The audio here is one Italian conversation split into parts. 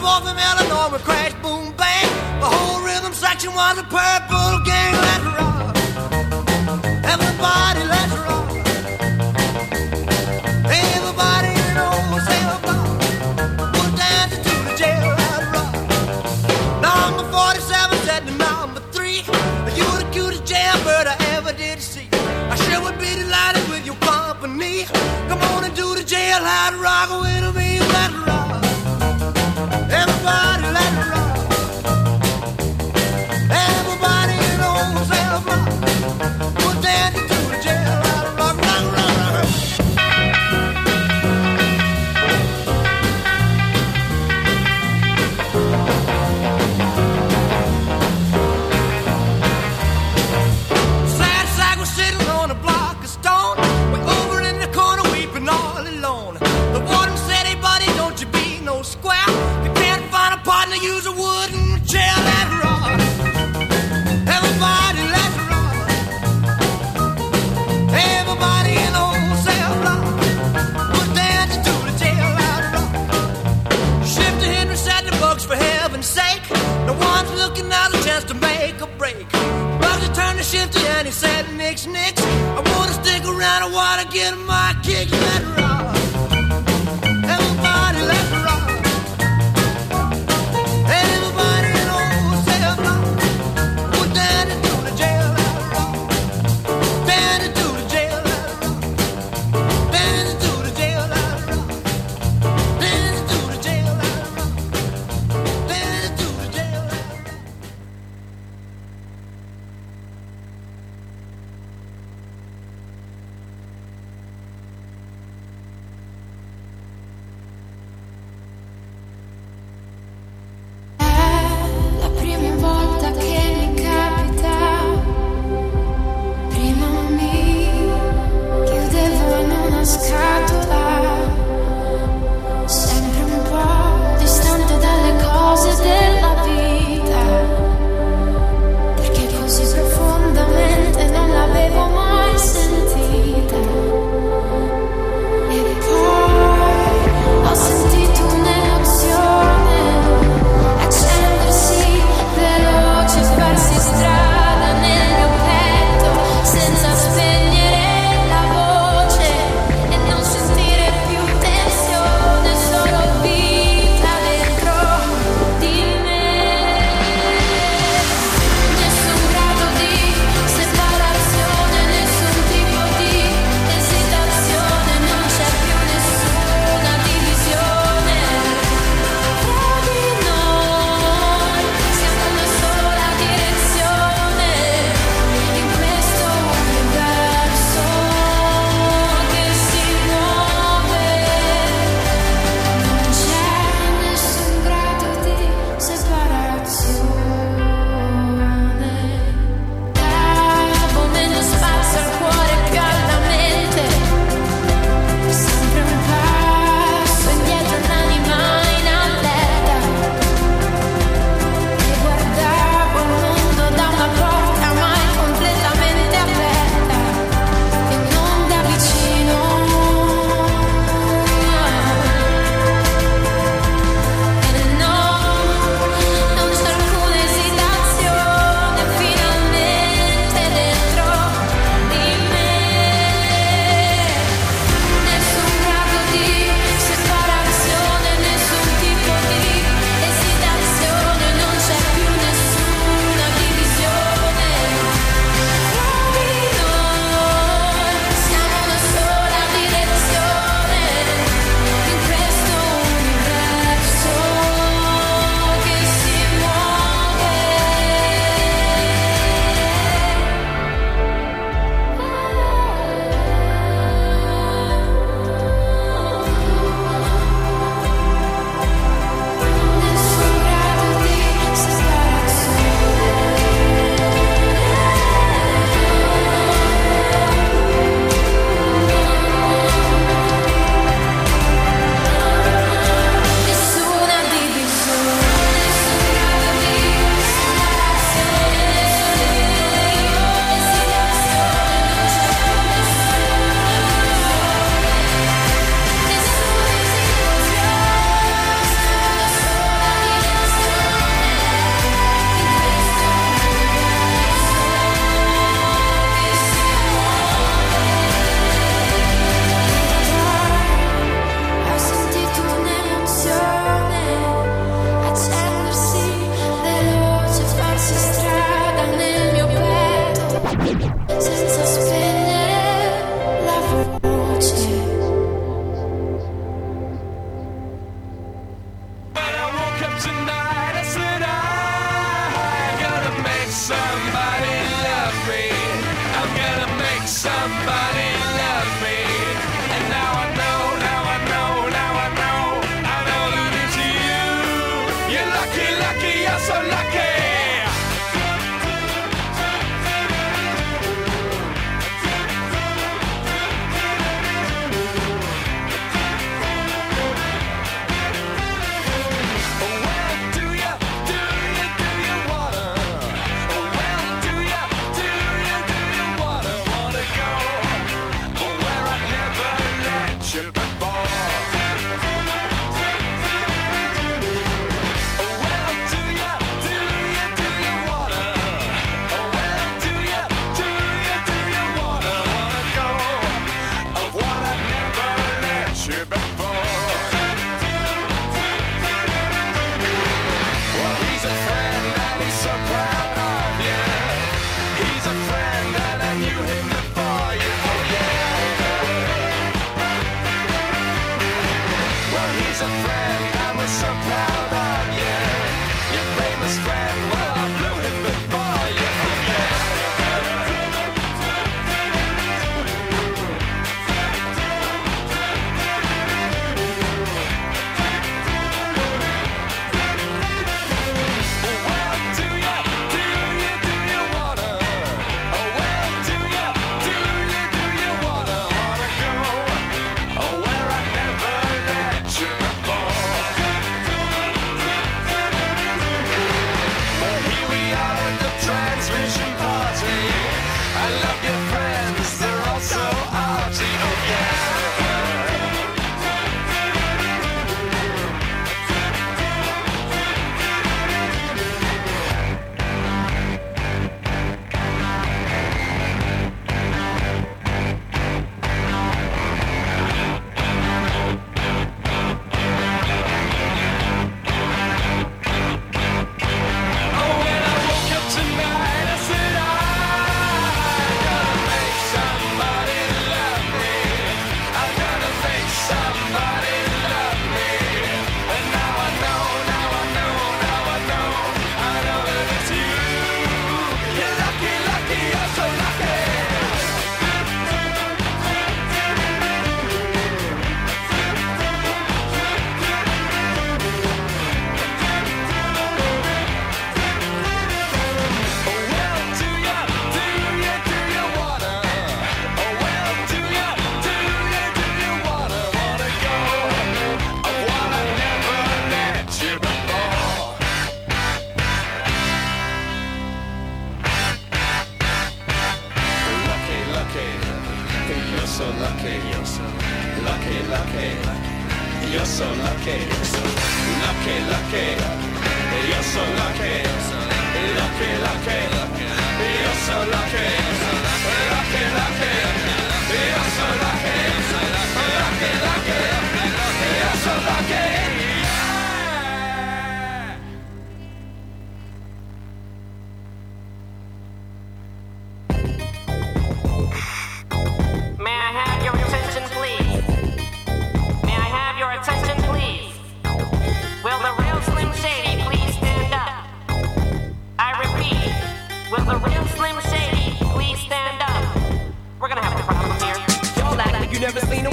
boy from Illinois would crash, boom, bang. The whole rhythm section was a purple gang.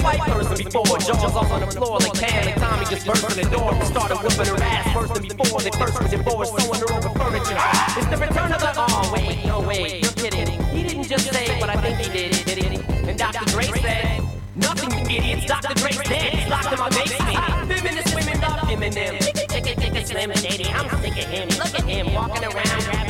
white person before. Jaws off on the floor like Pam and Tommy just burst in the door. Started whooping her ass first than before. They first was divorced, sewing her over furniture. It's the return of the. Oh, wait, no, wait, you're kidding. He didn't just say what I think he did, did he? And Dr. Dre said, Nothing, you idiots. Dr. Dre dead. He's locked in my basement. Feminist women love Eminem. Slim Shady. I'm sick of him. Look at him walking around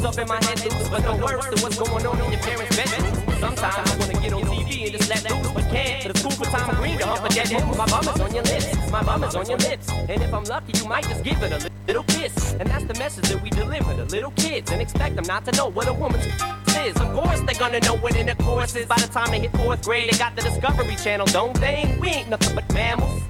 goes up in my head loose. But no worse than what's going on in your parents' bedroom. Sometimes I wanna get on TV and just let loose, but can't. But it's cool for Tom Green to hump a dead move. My bum is on your lips, my bum is on your lips. And if I'm lucky, you might just give it a little kiss. And that's the message that we deliver to little kids and expect them not to know what a woman's is. Of course, they're gonna know what in the course is. By the time they hit fourth grade, they got the Discovery Channel, don't they? We ain't nothing but mammals.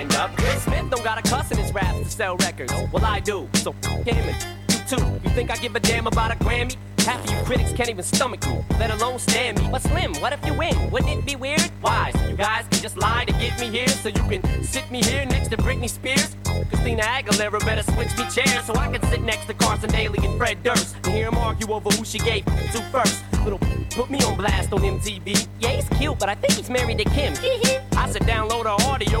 up. Will Smith don't got a cuss in his raps to sell records. Well, I do, so him and you too. You think I give a damn about a Grammy? Half of you critics can't even stomach me, let alone stand me. But Slim, what if you win? Wouldn't it be weird? Why? So you guys can just lie to get me here, so you can sit me here next to Britney Spears. Christina Aguilera better switch me chairs so I can sit next to Carson Daly and Fred Durst and hear them argue over who she gave to first. Little put me on blast on MTV. Yeah, he's cute, but I think he's married to Kim. I said download her audio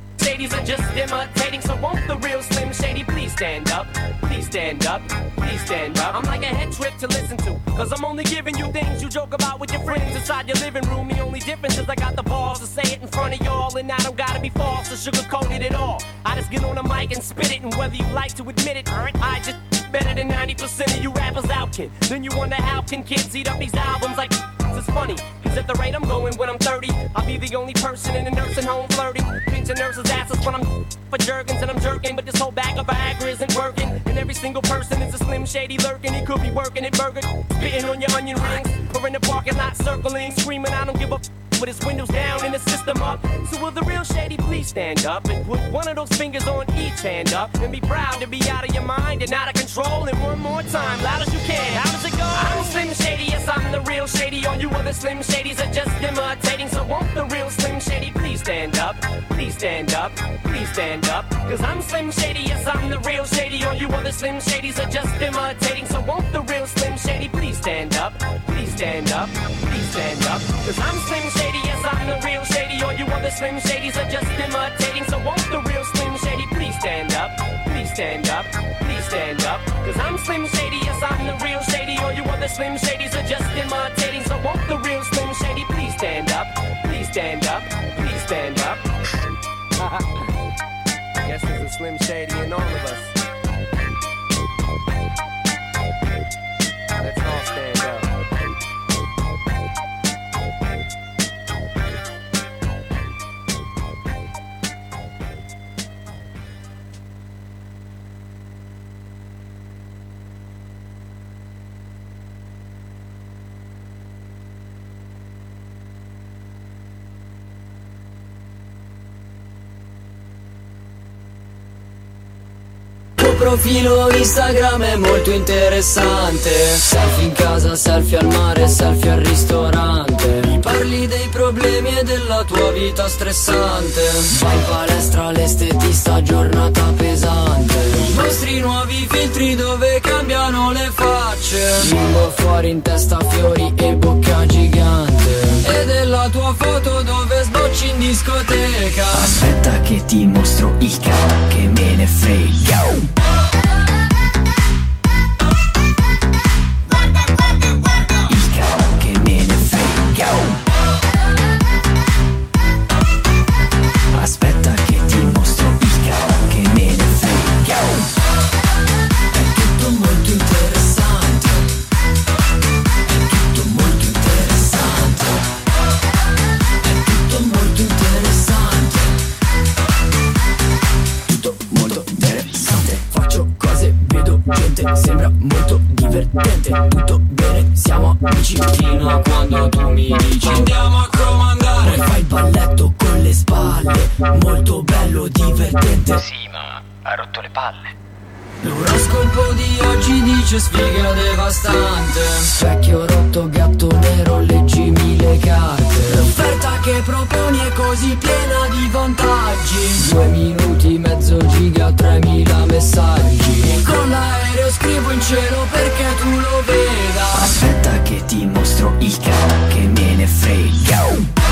Shadys are just imitating. So won't the real Slim Shady please stand up? Please stand up, please stand up. I'm like a head trip to listen to. Cause I'm only giving you things you joke about with your friends inside your living room. The only difference is I got the balls to say it in front of y'all. And I don't gotta be false or sugarcoat it at all. I just get on the mic and spit it. And whether you like to admit it, I just better than 90% of you rappers out, kid. Then you wonder how can kids eat up these albums like it's funny. Cause at the rate I'm going when I'm 30, I'll be the only person in a nursing home flirting. Pinching nurses' asses when I'm for jerkins and I'm jerking. But this whole bag of Viagra isn't working. And every single person is a slim shady lurking. He could be working at Burger, spitting on your onion rings. Or in the parking lot circling, screaming, I don't give a f- with his windows down and the system up. So will the real shady please stand up and put one of those fingers on each hand up and be proud to be out of your mind and out of control. And one more time, loud as you can. How does it go? I'm Slim Shady, yes, I'm the real shady. All you other Slim Shadys are just imitating. So won't the real Slim Shady please stand up? Please stand up, please stand up. Cause I'm Slim Shady, yes, I'm the real shady. All you other Slim Shadys are just imitating. So won't the real Slim Shady please stand up? Please stand up, please stand up. Cause I'm Slim Shady, yes, I'm the real shady. All you other Slim Shadys are just imitating. So won't the real Slim Shady please stand up? Please stand up, please stand up. Cause I'm Slim Shady, yes, I'm the real shady. All you other Slim Shadys are just imitating. So won't the real Slim Shady please stand up? Please stand up, please stand up. Guess there's a Slim Shady in all of us. Profilo Instagram è molto interessante. Selfie in casa, selfie al mare, selfie al ristorante. Mi parli dei problemi e della tua vita stressante. Vai in palestra, l'estetista, giornata pesante. I nostri nuovi filtri dove cambiano le facce. Bimbo fuori in testa fiori e bocca gigante. E della tua foto dove sbocci in discoteca. Aspetta che ti mostro il ca che me ne frega Fino a quando tu mi dici Andiamo a comandare. Fai il balletto con le spalle Molto bello, divertente. Sì, ma ha rotto le palle L'oroscopo di oggi dice sfiga devastante. Specchio rotto, gatto nero, leggimi le carte. L'offerta che proponi è così piena di vantaggi. Due minuti, mezzo giga, 3000 messaggi. Con l'aereo scrivo in cielo perché tu lo veda. Aspetta che ti mostro il ca che me ne frega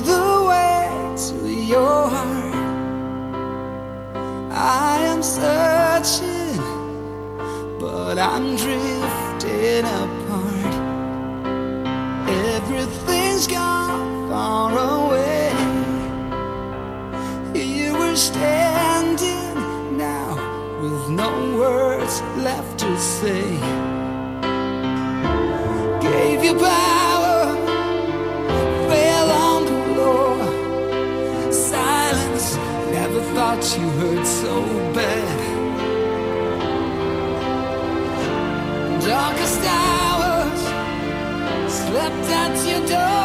the way to your heart. I am searching, but I'm drifting apart. Everything's gone far away. You were standing now with no words left to say. Gave you back. knocked at your door.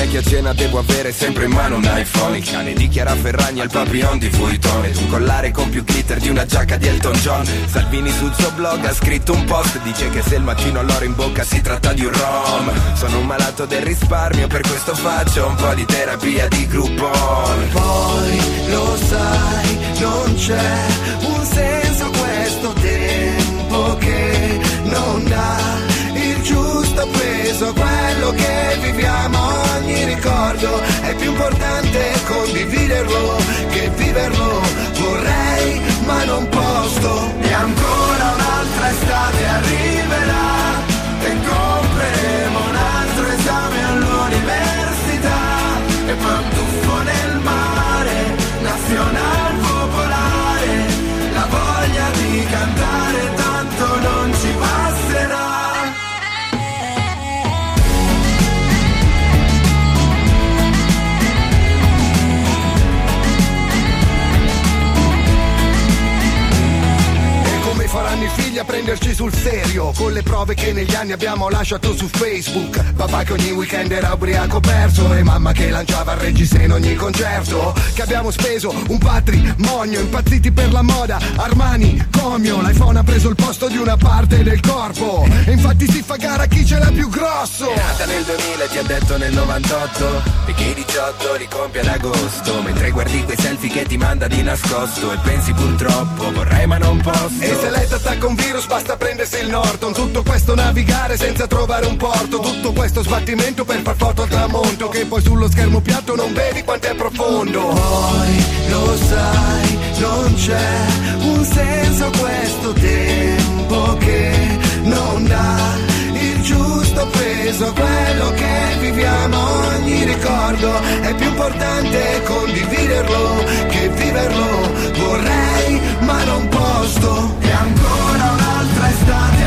Bon ton E che a cena devo avere sempre in mano un iPhone. Il cane di Chiara Ferragni al papillon di Vuitton. Ed un collare con più glitter di una giacca di Elton John. Salvini sul suo blog ha scritto un post Dice che se il mattino all'oro in bocca si tratta di un rom. Sono un malato del risparmio per questo faccio un po' di terapia di Groupon. Poi lo sai, non c'è un senso questo tempo che non dà tanto appeso quello che viviamo, ogni ricordo è più importante condividerlo che viverlo. Vorrei ma non posso. E ancora un'altra estate arriverà e compreremo un altro esame all'università e poi nel sul serio con le prove che negli anni abbiamo lasciato su Facebook. Papà che ogni weekend era ubriaco perso e mamma che lanciava il reggiseno in ogni concerto. Che abbiamo speso un patrimonio, impazziti per la moda, Armani, Comio. L'iPhone ha preso il posto di una parte del corpo e infatti si fa gara a chi ce l'ha più grosso. È nata nel 2000 ti ha detto nel 98 e che 18 li compie ad agosto. Mentre guardi quei selfie che ti manda di nascosto e pensi purtroppo vorrei ma non posso. E se lei ti attacca un virus basta prendere prendersi il Norton Tutto questo navigare senza trovare un porto Tutto questo sbattimento per far foto al tramonto Che poi sullo schermo piatto non vedi quanto è profondo. Poi lo sai, non c'è un senso questo tempo Che non dà il giusto peso Quello che viviamo. Ogni ricordo È più importante condividerlo che viverlo. Vorrei ma non posso. done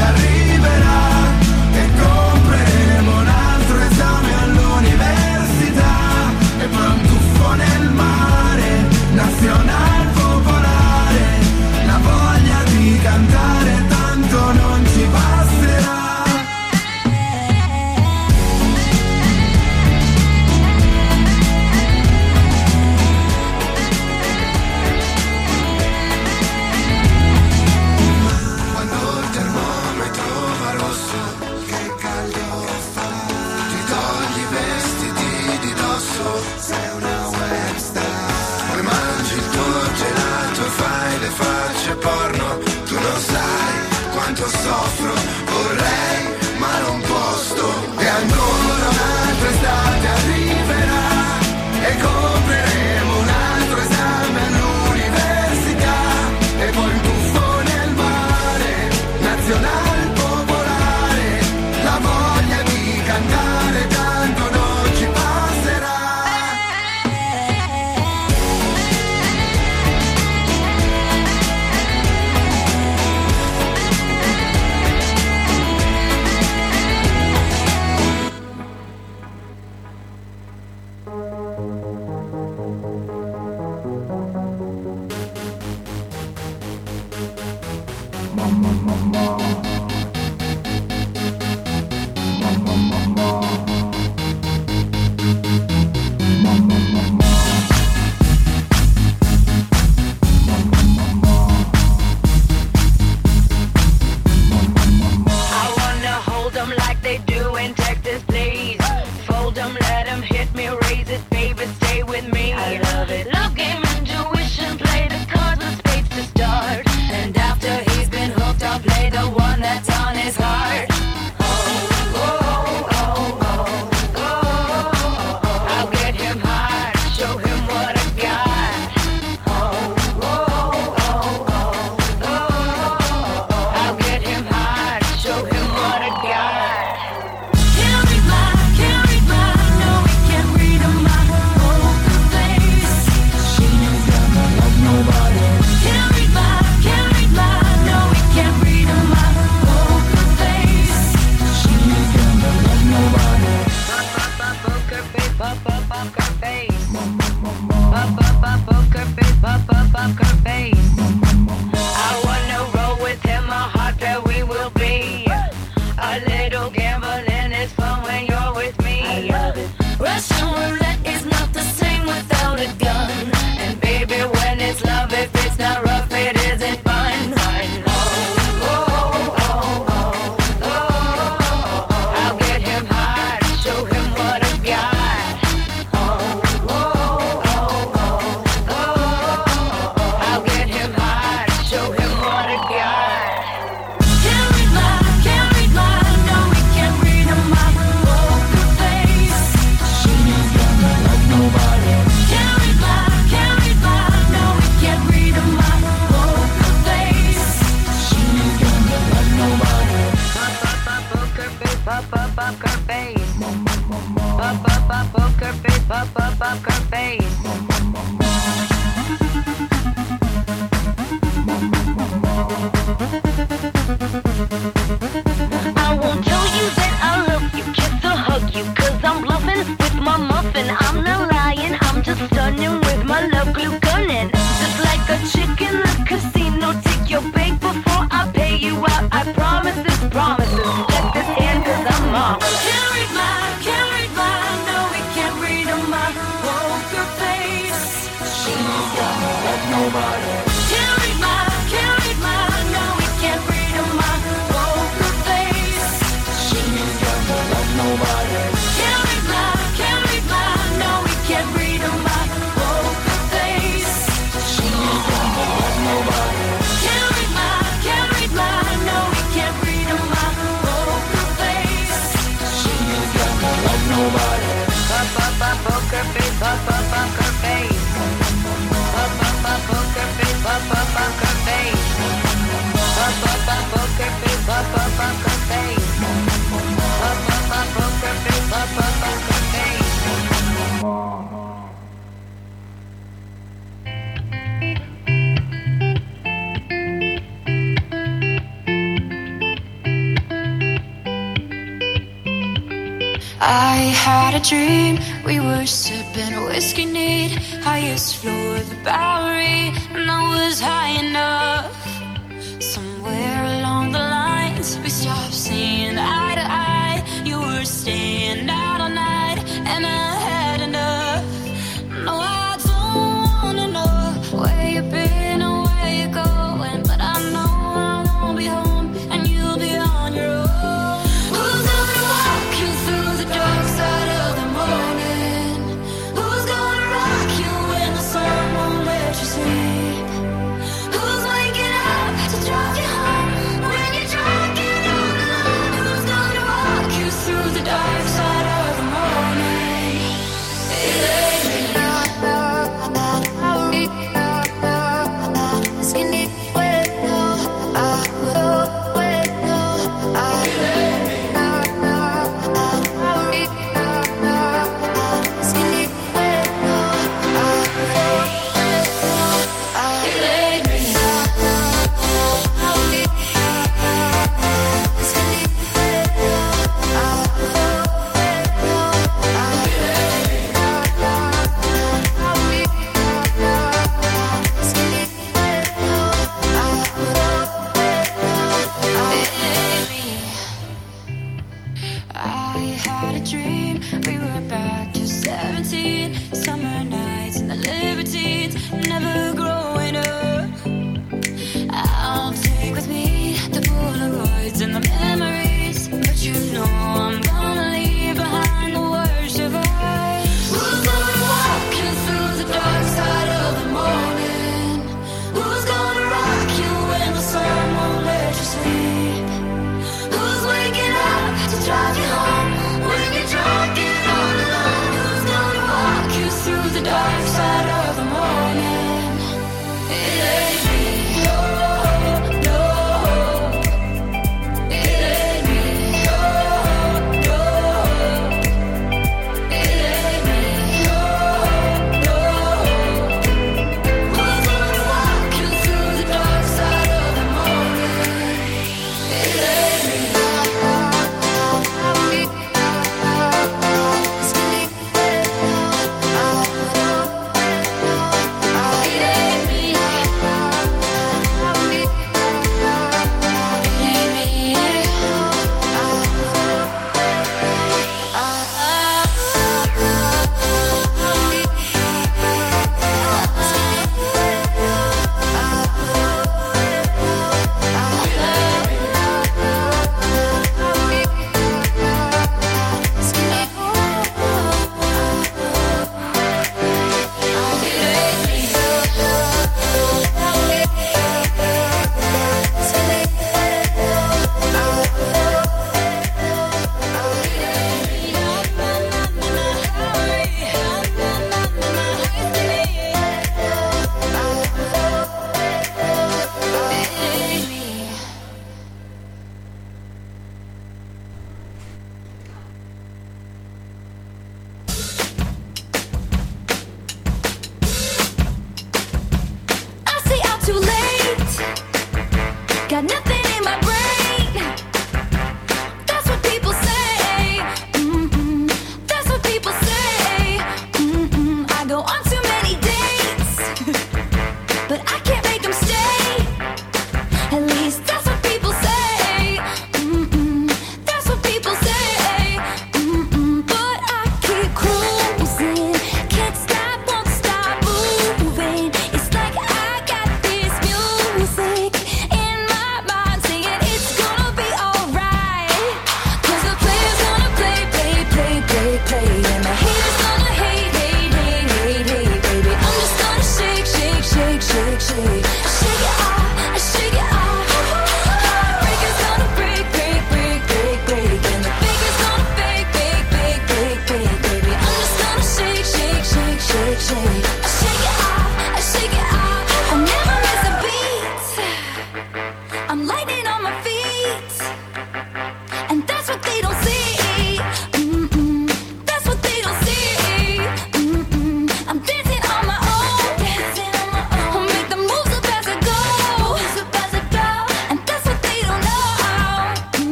I had a dream we were so been a whiskey need. highest used to floor the Bowery, and I was high enough.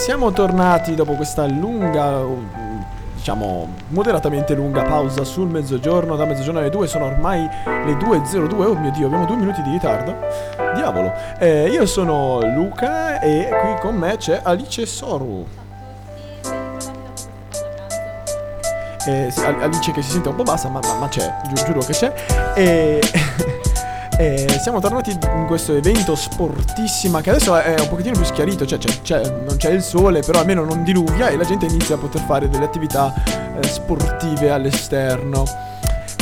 Siamo tornati dopo questa lunga, diciamo moderatamente lunga pausa sul mezzogiorno. Da mezzogiorno alle 2 sono ormai le 2.02. Oh mio dio, abbiamo due minuti di ritardo. Diavolo. Eh, io sono Luca e qui con me c'è Alice Soru. Eh, Alice che si sente un po' bassa, ma, ma- ma c'è, giu- giuro che c'è. E. E siamo tornati in questo evento sportissima che adesso è un pochettino più schiarito, cioè c'è- c'è- non c'è il sole, però almeno non diluvia e la gente inizia a poter fare delle attività eh, sportive all'esterno.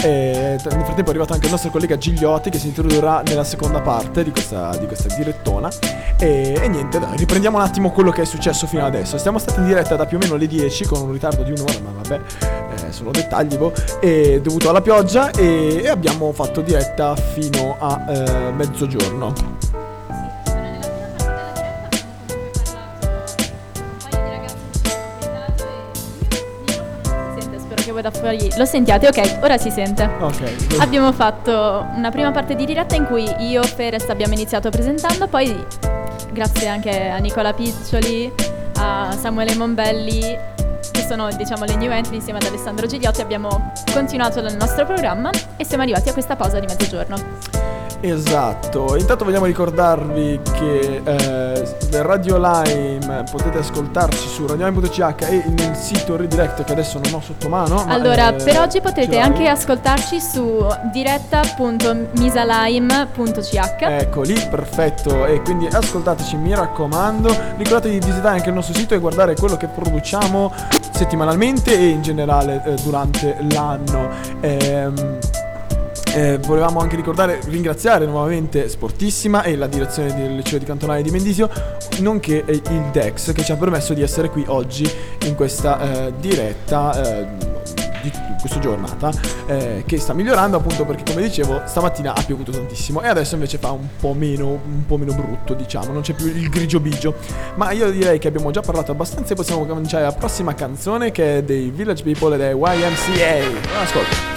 E nel frattempo è arrivato anche il nostro collega Gigliotti che si introdurrà nella seconda parte di questa, di questa direttona. E, e niente, dai, riprendiamo un attimo quello che è successo fino adesso. Siamo stati in diretta da più o meno le 10 con un ritardo di un'ora, ma vabbè, eh, sono dettagli, boh, e dovuto alla pioggia e, e abbiamo fatto diretta fino a eh, mezzogiorno. Sente, spero che voi da fuori lo sentiate. Ok, ora si sente. Ok. Abbiamo fatto una prima parte di diretta in cui io e Ferest abbiamo iniziato presentando, poi grazie anche a Nicola Piccioli, a Samuele Monbelli, che sono diciamo le new entry insieme ad Alessandro Gigliotti, abbiamo continuato il nostro programma e siamo arrivati a questa pausa di mezzogiorno. Esatto, intanto vogliamo ricordarvi che eh, Radio Lime potete ascoltarci su radiolime.ch e nel sito redirect che adesso non ho sotto mano. ma, Allora, eh, per oggi potrete l'hai? anche ascoltarci su diretta.misalime.ch. Ecco lì, perfetto. E quindi ascoltateci, mi raccomando. Ricordatevi di visitare anche il nostro sito e guardare quello che produciamo settimanalmente e in generale eh, durante l'anno. Ehm, eh, volevamo anche ricordare, ringraziare nuovamente Sportissima e la direzione del liceo di Cantonale di Mendisio, nonché eh, il Dex che ci ha permesso di essere qui oggi in questa eh, diretta. eh, di questa giornata eh, che sta migliorando appunto perché come dicevo stamattina ha piovuto tantissimo e adesso invece fa un po' meno un po' meno brutto diciamo non c'è più il grigio bigio ma io direi che abbiamo già parlato abbastanza e possiamo cominciare la prossima canzone che è dei Village People ed è YMCA Buon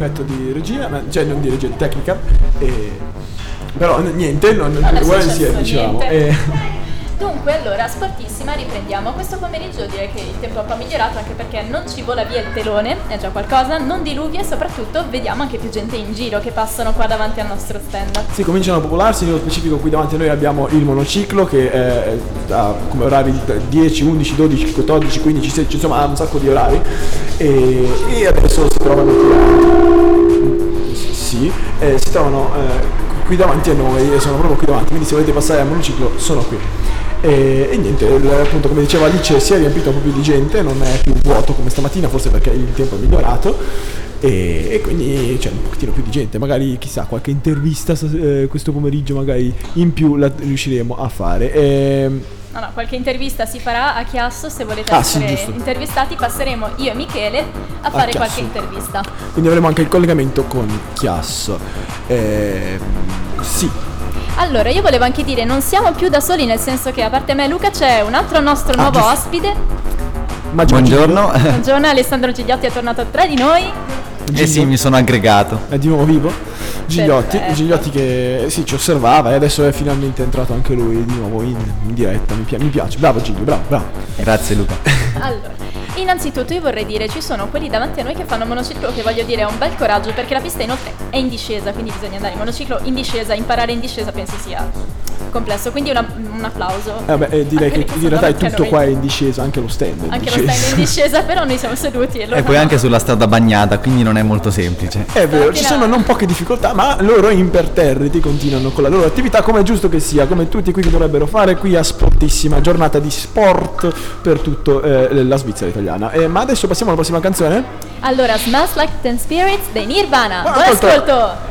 difetto di regia, ma- cioè non di regia, di tecnica. E... Però niente, non, Non è uguale dicevamo. niente. E- Dunque, allora, sportissima, riprendiamo. Questo pomeriggio direi che il tempo è un po' migliorato anche perché non ci vola via il telone, è già qualcosa, non diluvia e soprattutto vediamo anche più gente in giro che passano qua davanti al nostro stand. Sì, cominciano a popolarsi, nello specifico qui davanti a noi abbiamo il monociclo che eh, ha come orari 10, 11, 12, 14, 15, 16, insomma ha un sacco di orari e, e adesso si trovano qui, sì, eh, si trovano eh, qui davanti a noi e sono proprio qui davanti, quindi se volete passare al monociclo sono qui. E, e niente, il- appunto come diceva Alice si è riempito un po' più di gente, non è più vuoto come stamattina, forse perché il tempo è migliorato e, e quindi c'è un pochettino più di gente, magari chissà qualche intervista eh, questo pomeriggio magari in più la riusciremo a fare. Ehm, No, no, qualche intervista si farà a Chiasso, se volete Ah, sì, essere giusto. intervistati passeremo io e Michele a fare Chiasso. qualche intervista. quindi avremo anche il collegamento con Chiasso. Ehm, sì, Allora, io volevo anche dire, non siamo più da soli, nel senso che a parte me e Luca c'è un altro nostro Ah, nuovo giusto. ospite. Buongiorno. Buongiorno, Alessandro Gigliotti è tornato tra di noi. Eh sì, mi sono aggregato. È di nuovo vivo? Gigliotti, Perfetto. Gigliotti che sì, ci osservava e adesso è finalmente entrato anche lui di nuovo in, in diretta. Mi, pi- mi piace, bravo Giglio, bravo, bravo. Grazie Luca. Allora, innanzitutto io vorrei dire, ci sono quelli davanti a noi che fanno monociclo che voglio dire è un bel coraggio perché la pista inoltre è in discesa, quindi bisogna andare in monociclo in discesa, imparare in discesa penso sia complesso, quindi una- un applauso. Eh beh, eh, direi che in realtà è tutto noi. qua in discesa, anche lo stand. è in Anche lo stand è in discesa, però noi siamo seduti e E poi no. anche sulla strada bagnata, quindi non è molto semplice. È vero, ci sono non poche difficoltà, ma loro imperterriti continuano con la loro attività come è giusto che sia, come tutti qui che dovrebbero fare qui a Sportissima, giornata di sport per tutta la Svizzera italiana. Eh, ma adesso passiamo alla prossima canzone? Allora, Smells Like Teen Spirits dei Nirvana. Buon Buon ascolto. ascolto!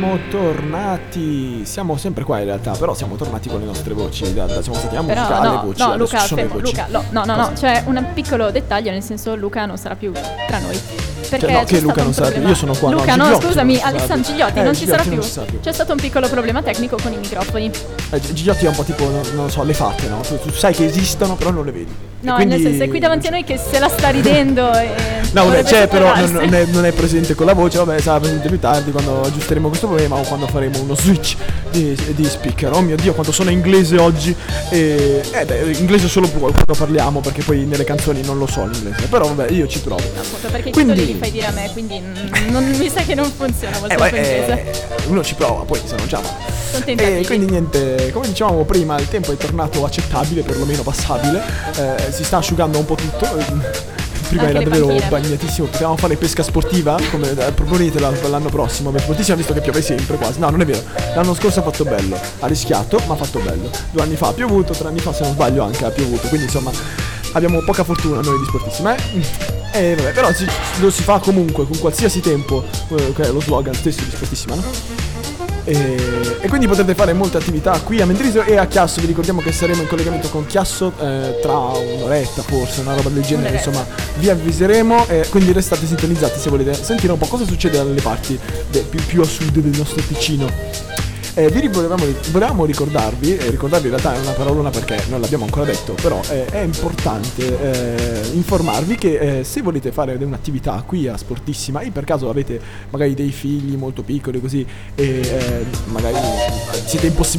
Siamo tornati. Siamo sempre qua in realtà, però siamo tornati con le nostre voci. Da, da- siamo stati a musica alle no, voci. no Luca, fermo, voci. Luca, no, no, no, no, c'è un piccolo dettaglio, nel senso Luca non sarà più tra noi. Perché Cioè, no, che Luca non sarà più, io sono qua, no, Luca, no, Gigliotti scusami, Alessandro. Gigliotti Eh, non ci sarà più. C'è stato un piccolo problema tecnico con i microfoni. Eh, Gigliotti è un po' tipo, non, non lo so, le fatte, no? Tu, tu sai che esistono, però non le vedi. No, quindi- nel senso è qui davanti a noi che se la sta ridendo No, vabbè, c'è, però non, non è, non è presente con la voce, vabbè, sarà presente più tardi quando aggiusteremo questo problema o quando faremo uno switch di, di speaker. Oh mio dio, quanto sono inglese oggi. E, eh beh, inglese solo quando parliamo, perché poi nelle canzoni non lo so l'inglese. Però vabbè, io ci provo. Appunto, perché Quindi- fai dire a me, quindi non, mi sa che non funziona molto Eh, beh, inglese. eh, uno ci prova, poi se non va. Sono tentativi. E quindi niente, come dicevamo prima, il tempo è tornato accettabile, perlomeno passabile. Eh, si sta asciugando un po' tutto. Prima Anche era davvero panchine. bagnatissimo. Potevamo fare pesca sportiva? Come eh, proponetela l'anno prossimo. Pesca sportiva visto che piove sempre quasi. No, non è vero. L'anno scorso ha fatto bello. Ha rischiato, ma ha fatto bello. Due anni fa ha piovuto, tre anni fa se non sbaglio anche ha piovuto. Quindi insomma abbiamo poca fortuna noi di sportissima. Eh? E vabbè, però si- lo si fa comunque con qualsiasi tempo. eh, Che è lo slogan stesso di sportissima, no? E, e quindi potrete fare molte attività qui a Mendrisio e a Chiasso. Vi ricordiamo che saremo in collegamento con Chiasso eh, tra un'oretta, forse, una roba del genere. Insomma, vi avviseremo. E quindi restate sintonizzati se volete sentire un po' cosa succede dalle parti de- più, più a sud del nostro Ticino. Eh, vi volevamo, volevamo ricordarvi, e ricordarvi in realtà è una parolona perché non l'abbiamo ancora detto, però eh, è importante eh, informarvi che eh, se volete fare un'attività qui a Sportissima e per caso avete magari dei figli molto piccoli così e eh, magari siete impossibilitati